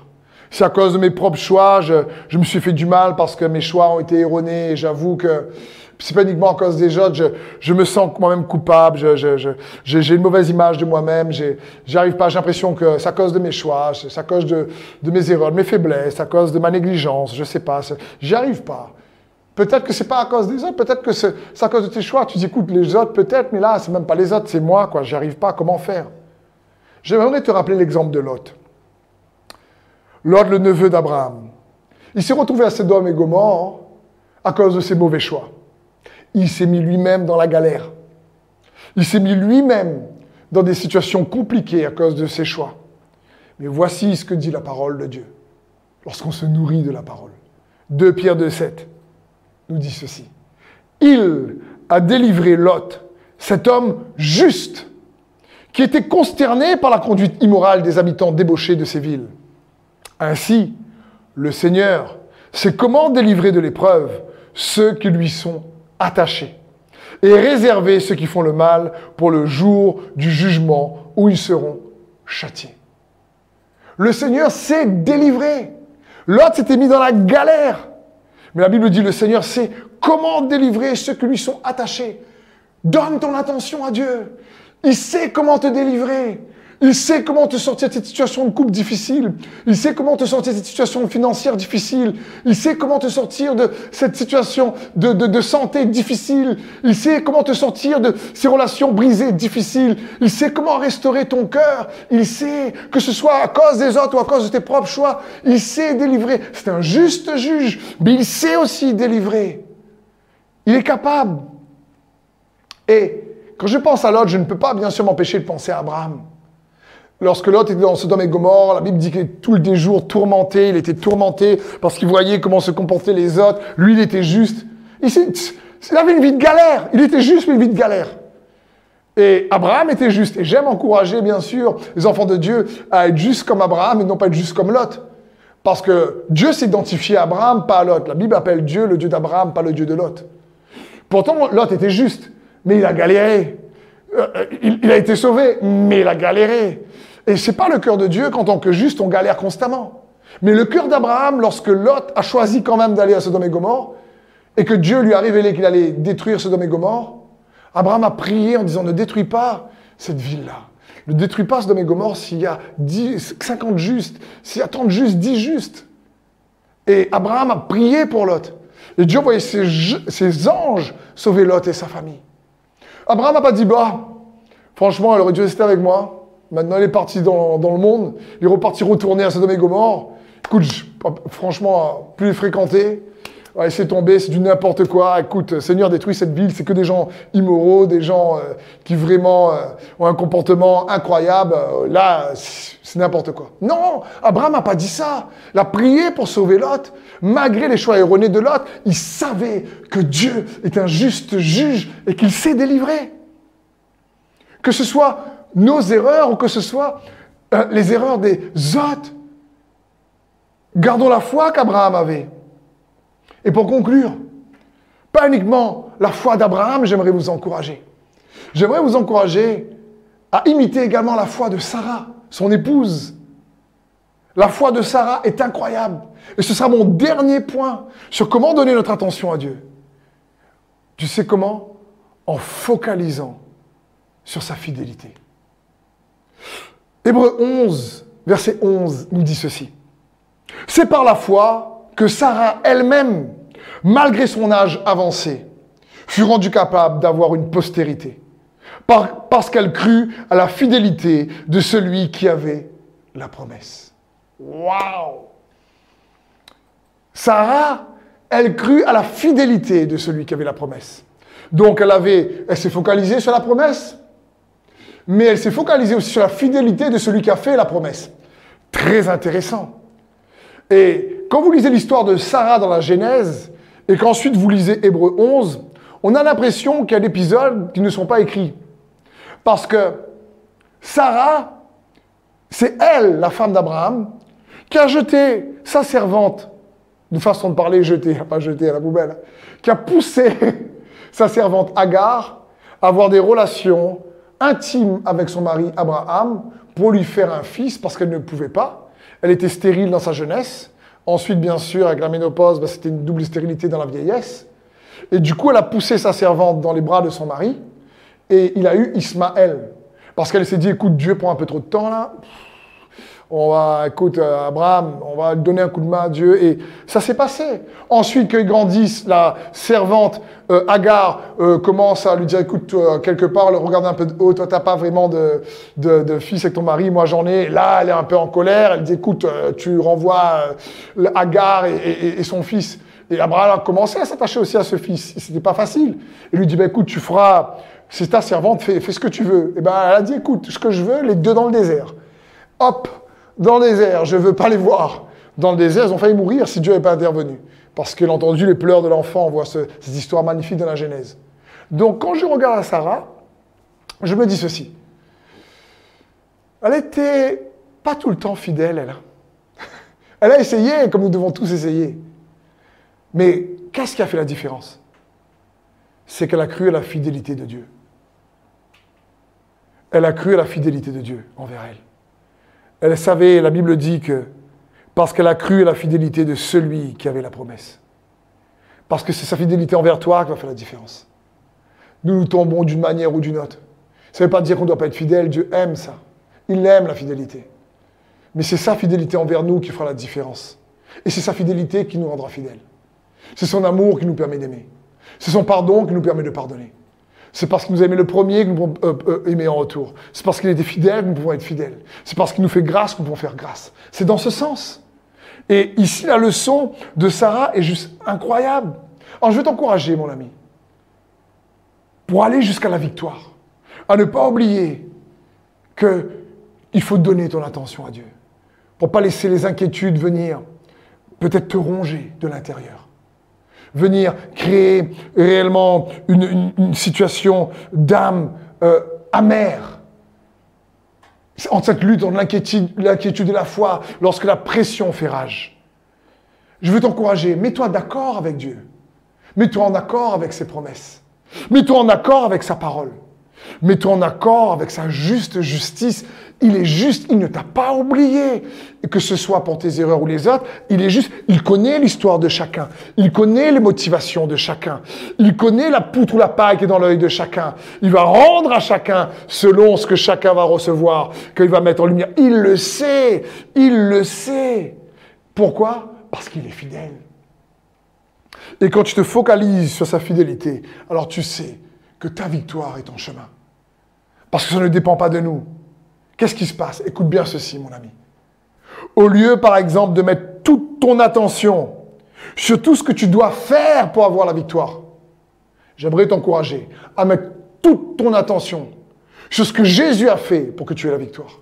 si à cause de mes propres choix, je, me suis fait du mal parce que mes choix ont été erronés, et j'avoue que c'est pas uniquement à cause des autres, je, me sens moi-même coupable, j'ai une mauvaise image de moi-même, j'arrive pas, j'ai l'impression que c'est à cause de mes choix, c'est à cause de, de, mes erreurs, de mes faiblesses, à cause de ma négligence, je sais pas, j'y arrive pas. Peut-être que c'est pas à cause des autres, peut-être que c'est à cause de tes choix. Tu dis, écoute, les autres peut-être, mais là, c'est même pas les autres, c'est moi, quoi. J'y arrive pas, comment faire? J'aimerais te rappeler l'exemple de Lot. Lot, le neveu d'Abraham. Il s'est retrouvé à Sodome et Gomorre à cause de ses mauvais choix. Il s'est mis lui-même dans la galère. Il s'est mis lui-même dans des situations compliquées à cause de ses choix. Mais voici ce que dit la parole de Dieu lorsqu'on se nourrit de la parole. 2 Pierre 2, 7 nous dit ceci. Il a délivré Lot, cet homme juste, qui était consterné par la conduite immorale des habitants débauchés de ces villes. Ainsi, le Seigneur sait comment délivrer de l'épreuve ceux qui lui sont attachés et réserver ceux qui font le mal pour le jour du jugement où ils seront châtiés. Le Seigneur sait délivrer. L'autre s'était mis dans la galère. Mais la Bible dit, le Seigneur sait comment délivrer ceux qui lui sont attachés. Donne ton attention à Dieu. Il sait comment te délivrer. Il sait comment te sortir de cette situation de couple difficile. Il sait comment te sortir de cette situation financière difficile. Il sait comment te sortir de cette situation de, de, santé difficile. Il sait comment te sortir de ces relations brisées difficiles. Il sait comment restaurer ton cœur. Il sait que ce soit à cause des autres ou à cause de tes propres choix. Il sait délivrer. C'est un juste juge, mais il sait aussi délivrer. Il est capable. Et quand je pense à l'autre, je ne peux pas bien sûr m'empêcher de penser à Abraham. Lorsque Lot était dans Sodome et Gomorre, la Bible dit qu'il était tout le jour tourmenté, il était tourmenté parce qu'il voyait comment se comportaient les autres. Lui, il était juste. Il, avait une vie de galère. Il était juste, mais une vie de galère. Et Abraham était juste. Et j'aime encourager, bien sûr, les enfants de Dieu à être justes comme Abraham et non pas être justes comme Lot. Parce que Dieu s'identifiait à Abraham, pas à Lot. La Bible appelle Dieu le Dieu d'Abraham, pas le Dieu de Lot. Pourtant, Lot était juste, mais il a galéré. Euh, il, a été sauvé, mais il a galéré. Et c'est pas le cœur de Dieu qu'en tant que juste, on galère constamment. Mais le cœur d'Abraham, lorsque Lot a choisi quand même d'aller à Sodome et Gomorre, et que Dieu lui a révélé qu'il allait détruire Sodome et Gomorre, Abraham a prié en disant ne détruis pas cette ville-là. Ne détruis pas Sodome et Gomorre s'il y a 10, 50 justes, s'il y a 30 justes, 10 justes. Et Abraham a prié pour Lot. Et Dieu voyait ses, ses anges sauver Lot et sa famille. Abraham n'a pas dit, bah, franchement, elle aurait dû avec moi. Maintenant, il est parti dans, le monde. Il est reparti retourner à Sodome et Gomorre. Écoute, franchement, plus fréquenté. Ouais, c'est tombé, c'est du n'importe quoi. Écoute, Seigneur, détruit cette ville. C'est que des gens immoraux, des gens euh, qui vraiment euh, ont un comportement incroyable. Euh, là, c'est n'importe quoi. Non, Abraham n'a pas dit ça. Il a prié pour sauver Lot. Malgré les choix erronés de Lot, il savait que Dieu est un juste juge et qu'il sait délivrer. Que ce soit nos erreurs ou que ce soit euh, les erreurs des autres. Gardons la foi qu'Abraham avait. Et pour conclure, pas uniquement la foi d'Abraham, j'aimerais vous encourager. J'aimerais vous encourager à imiter également la foi de Sarah, son épouse. La foi de Sarah est incroyable. Et ce sera mon dernier point sur comment donner notre attention à Dieu. Tu sais comment? En focalisant sur sa fidélité. Hébreu 11, verset 11 nous dit ceci. C'est par la foi que Sarah elle-même, malgré son âge avancé, fut rendue capable d'avoir une postérité, parce qu'elle crut à la fidélité de celui qui avait la promesse. Waouh Sarah, elle crut à la fidélité de celui qui avait la promesse. Donc elle avait, elle s'est focalisée sur la promesse, mais elle s'est focalisée aussi sur la fidélité de celui qui a fait la promesse. Très intéressant. Et quand vous lisez l'histoire de Sarah dans la Genèse, et qu'ensuite vous lisez Hébreu 11, on a l'impression qu'il y a des épisodes qui ne sont pas écrits. Parce que Sarah, c'est elle, la femme d'Abraham, qui a jeté sa servante, de façon de parler jeté, *laughs* pas jeté à la poubelle, qui a poussé *laughs* sa servante Agar à avoir des relations intime avec son mari Abraham pour lui faire un fils parce qu'elle ne pouvait pas. Elle était stérile dans sa jeunesse. Ensuite, bien sûr, avec la ménopause, bah, c'était une double stérilité dans la vieillesse. Et du coup, elle a poussé sa servante dans les bras de son mari et il a eu Ismaël. Parce qu'elle s'est dit, écoute, Dieu prend un peu trop de temps là. On va, écoute, euh, Abraham, on va donner un coup de main à Dieu. Et ça s'est passé. Ensuite, qu'ils grandissent, la servante euh, Agar euh, commence à lui dire, écoute, quelque part, le regarde un peu de haut, toi, t'as pas vraiment de, fils avec ton mari, moi j'en ai. Là, elle est un peu en colère, elle dit, écoute, tu renvoies Agar et, son fils. Et Abraham a commencé à s'attacher aussi à ce fils. C'était pas facile. Il lui dit, bah, écoute, tu feras, c'est ta servante, fais, fais ce que tu veux. Et ben, elle a dit, écoute, ce que je veux, les deux dans le désert. Hop, dans le désert, je ne veux pas les voir. Dans le désert, ils ont failli mourir si Dieu n'avait pas intervenu. Parce qu'elle a entendu les pleurs de l'enfant, on voit ce, cette histoire magnifique de la Genèse. Donc quand je regarde Sarah, je me dis ceci. Elle n'était pas tout le temps fidèle, elle. *laughs* Elle a essayé, comme nous devons tous essayer. Mais qu'est-ce qui a fait la différence? C'est qu'elle a cru à la fidélité de Dieu. Elle a cru à la fidélité de Dieu envers elle. Elle savait, la Bible dit que parce qu'elle a cru à la fidélité de celui qui avait la promesse. Parce que c'est sa fidélité envers toi qui va faire la différence. Nous nous tombons d'une manière ou d'une autre. Ça ne veut pas dire qu'on ne doit pas être fidèle. Dieu aime ça. Il aime la fidélité. Mais c'est sa fidélité envers nous qui fera la différence. Et c'est sa fidélité qui nous rendra fidèles. C'est son amour qui nous permet d'aimer. C'est son pardon qui nous permet de pardonner. C'est parce qu'il nous a aimé le premier que nous pouvons euh, euh, aimer en retour. C'est parce qu'il était fidèle que nous pouvons être fidèles. C'est parce qu'il nous fait grâce que nous pouvons faire grâce. C'est dans ce sens. Et ici, la leçon de Sarah est juste incroyable. Alors, je veux t'encourager, mon ami, pour aller jusqu'à la victoire, à ne pas oublier qu'il faut donner ton attention à Dieu, pour pas laisser les inquiétudes venir, peut-être te ronger de l'intérieur venir créer réellement une, situation d'âme euh, amère. En cette lutte entre l'inquiétude et la foi, lorsque la pression fait rage. Je veux t'encourager, mets-toi d'accord avec Dieu. Mets-toi en accord avec ses promesses. Mets-toi en accord avec sa parole. Mets-toi en accord avec sa juste justice. Il est juste, il ne t'a pas oublié. Que ce soit pour tes erreurs ou les autres, il est juste, il connaît l'histoire de chacun. Il connaît les motivations de chacun. Il connaît la poutre ou la paille qui est dans l'œil de chacun. Il va rendre à chacun selon ce que chacun va recevoir, qu'il va mettre en lumière. Il le sait. Il le sait. Pourquoi? Parce qu'il est fidèle. Et quand tu te focalises sur sa fidélité, alors tu sais que ta victoire est en chemin. Parce que ça ne dépend pas de nous. Qu'est-ce qui se passe? Écoute bien ceci, mon ami. Au lieu, par exemple, de mettre toute ton attention sur tout ce que tu dois faire pour avoir la victoire, j'aimerais t'encourager à mettre toute ton attention sur ce que Jésus a fait pour que tu aies la victoire.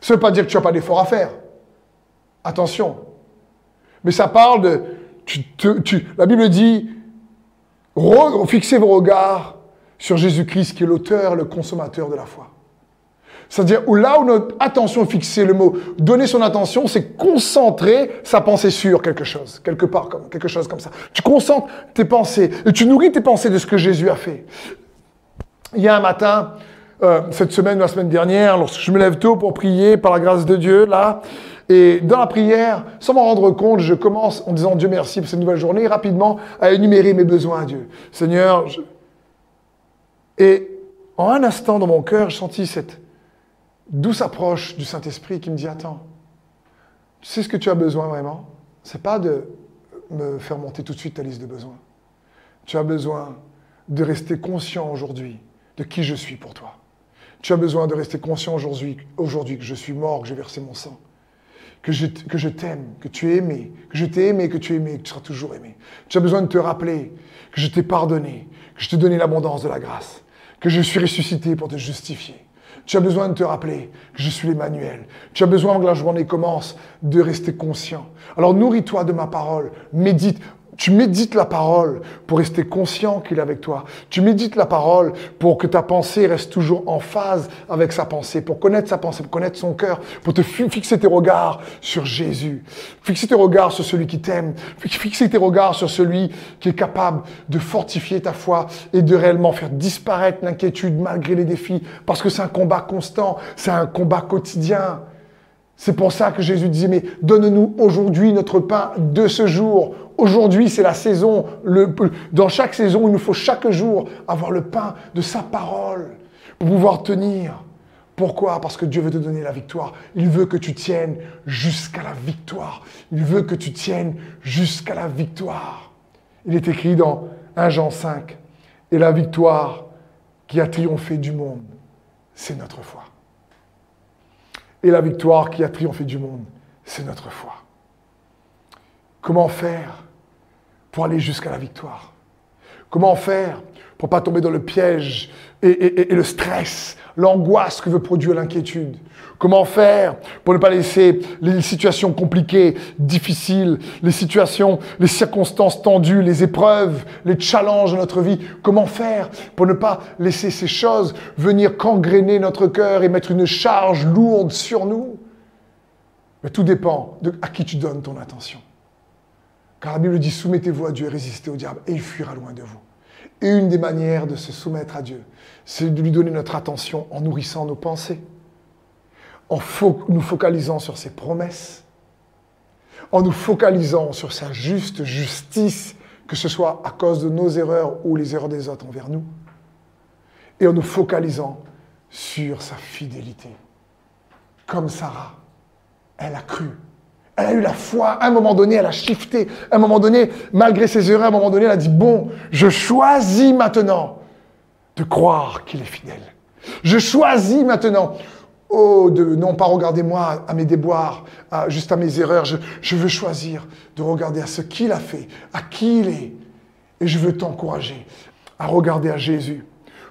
Ça ne veut pas dire que tu n'as pas d'effort à faire. Attention. Mais ça parle de... La Bible dit, fixez vos regards sur Jésus-Christ qui est l'auteur le consommateur de la foi. C'est-à-dire où là où notre attention est fixée, le mot donner son attention, c'est concentrer sa pensée sur quelque chose, quelque part, comme, quelque chose comme ça. Tu concentres tes pensées et tu nourris tes pensées de ce que Jésus a fait. Il y a un matin, euh, cette semaine ou la semaine dernière, lorsque je me lève tôt pour prier par la grâce de Dieu, là, et dans la prière, sans m'en rendre compte, je commence en disant Dieu merci pour cette nouvelle journée, rapidement à énumérer mes besoins à Dieu. Seigneur, je... et en un instant dans mon cœur, je sentis cette douce approche du Saint-Esprit qui me dit Attends, tu sais ce que tu as besoin vraiment? C'est pas de me faire monter tout de suite ta liste de besoins. Tu as besoin de rester conscient aujourd'hui de qui je suis pour toi. Tu as besoin de rester conscient aujourd'hui, que je suis mort, que j'ai versé mon sang que je, que je t'aime, que tu es aimé, que je t'ai aimé, que tu es aimé, que tu seras toujours aimé. Tu as besoin de te rappeler que je t'ai pardonné, que je t'ai donné l'abondance de la grâce, que je suis ressuscité pour te justifier. Tu as besoin de te rappeler que je suis l'Emmanuel. Tu as besoin que la journée commence de rester conscient. Alors nourris-toi de ma parole, médite. Tu médites la parole pour rester conscient qu'il est avec toi. Tu médites la parole pour que ta pensée reste toujours en phase avec sa pensée, pour connaître sa pensée, pour connaître son cœur, pour te fixer tes regards sur Jésus. Fixer tes regards sur celui qui t'aime. Fixer tes regards sur celui qui est capable de fortifier ta foi et de réellement faire disparaître l'inquiétude malgré les défis. Parce que c'est un combat constant, c'est un combat quotidien. C'est pour ça que Jésus disait, mais donne-nous aujourd'hui notre pain de ce jour. Aujourd'hui, c'est la saison. dans chaque saison, il nous faut chaque jour avoir le pain de sa parole pour pouvoir tenir, Pourquoi? Parce que Dieu veut te donner la victoire. Il veut que tu tiennes jusqu'à la victoire. Il veut que tu tiennes jusqu'à la victoire. Il est écrit dans 1 Jean 5, et la victoire qui a triomphé du monde, c'est notre foi. Et la victoire qui a triomphé du monde, c'est notre foi. Comment faire pour aller jusqu'à la victoire. Comment faire pour pas tomber dans le piège et, le stress, l'angoisse que veut produire l'inquiétude? Comment faire pour ne pas laisser les situations compliquées, difficiles, les situations, les circonstances tendues, les épreuves, les challenges de notre vie? Comment faire pour ne pas laisser ces choses venir cangréner notre cœur et mettre une charge lourde sur nous? Mais tout dépend de à qui tu donnes ton attention. Car la Bible dit soumettez-vous à Dieu et résistez au diable et il fuira loin de vous. Et une des manières de se soumettre à Dieu, c'est de lui donner notre attention en nourrissant nos pensées, en nous focalisant sur ses promesses, en nous focalisant sur sa juste justice, que ce soit à cause de nos erreurs ou les erreurs des autres envers nous, et en nous focalisant sur sa fidélité. Comme Sarah, elle a cru elle a eu la foi. À un moment donné, elle a shifté. À un moment donné, malgré ses erreurs, à un moment donné, elle a dit, bon, je choisis maintenant de croire qu'il est fidèle. Je choisis maintenant, oh, de non pas regarder moi à mes déboires, juste à mes erreurs. Je, je veux choisir de regarder à ce qu'il a fait, à qui il est. Et je veux t'encourager à regarder à Jésus,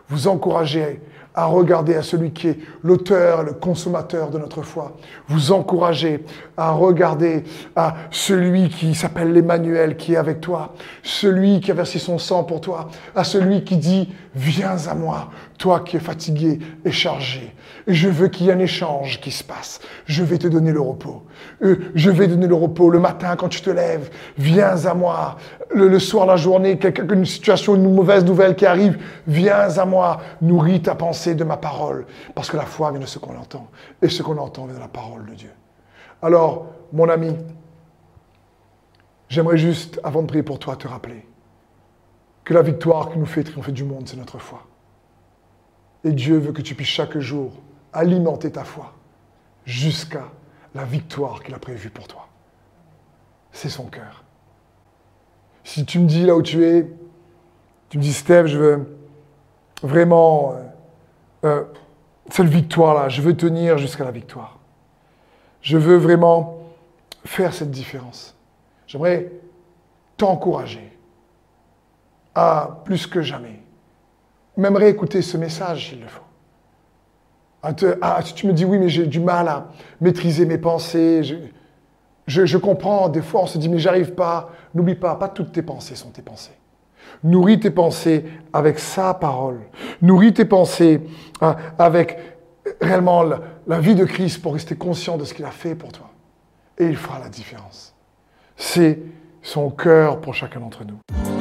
vous encourager à regarder à celui qui est l'auteur, le consommateur de notre foi. Vous encourager à regarder à celui qui s'appelle l'Emmanuel, qui est avec toi, celui qui a versé son sang pour toi, à celui qui dit, viens à moi, toi qui es fatigué et chargé. Je veux qu'il y ait un échange qui se passe. Je vais te donner le repos. Euh, je vais donner le repos le matin quand tu te lèves. Viens à moi. Le, soir, la journée, une situation, une mauvaise nouvelle qui arrive. Viens à moi. Nourris ta pensée de ma parole. Parce que la foi vient de ce qu'on entend. Et ce qu'on entend vient de la parole de Dieu. Alors, mon ami, j'aimerais juste, avant de prier pour toi, te rappeler que la victoire qui nous fait triompher du monde, c'est notre foi. Et Dieu veut que tu puisses chaque jour alimenter ta foi jusqu'à la victoire qu'il a prévue pour toi. C'est son cœur. Si tu me dis là où tu es, tu me dis, Steph, je veux vraiment euh, euh, cette victoire-là, je veux tenir jusqu'à la victoire. Je veux vraiment faire cette différence. J'aimerais t'encourager à plus que jamais même réécouter ce message s'il le faut. Ah, tu me dis oui, mais j'ai du mal à maîtriser mes pensées. Je, comprends, des fois on se dit mais j'arrive pas. N'oublie pas, pas toutes tes pensées sont tes pensées. Nourris tes pensées avec sa parole. Nourris tes pensées hein, avec réellement la, la vie de Christ pour rester conscient de ce qu'il a fait pour toi. Et il fera la différence. C'est son cœur pour chacun d'entre nous.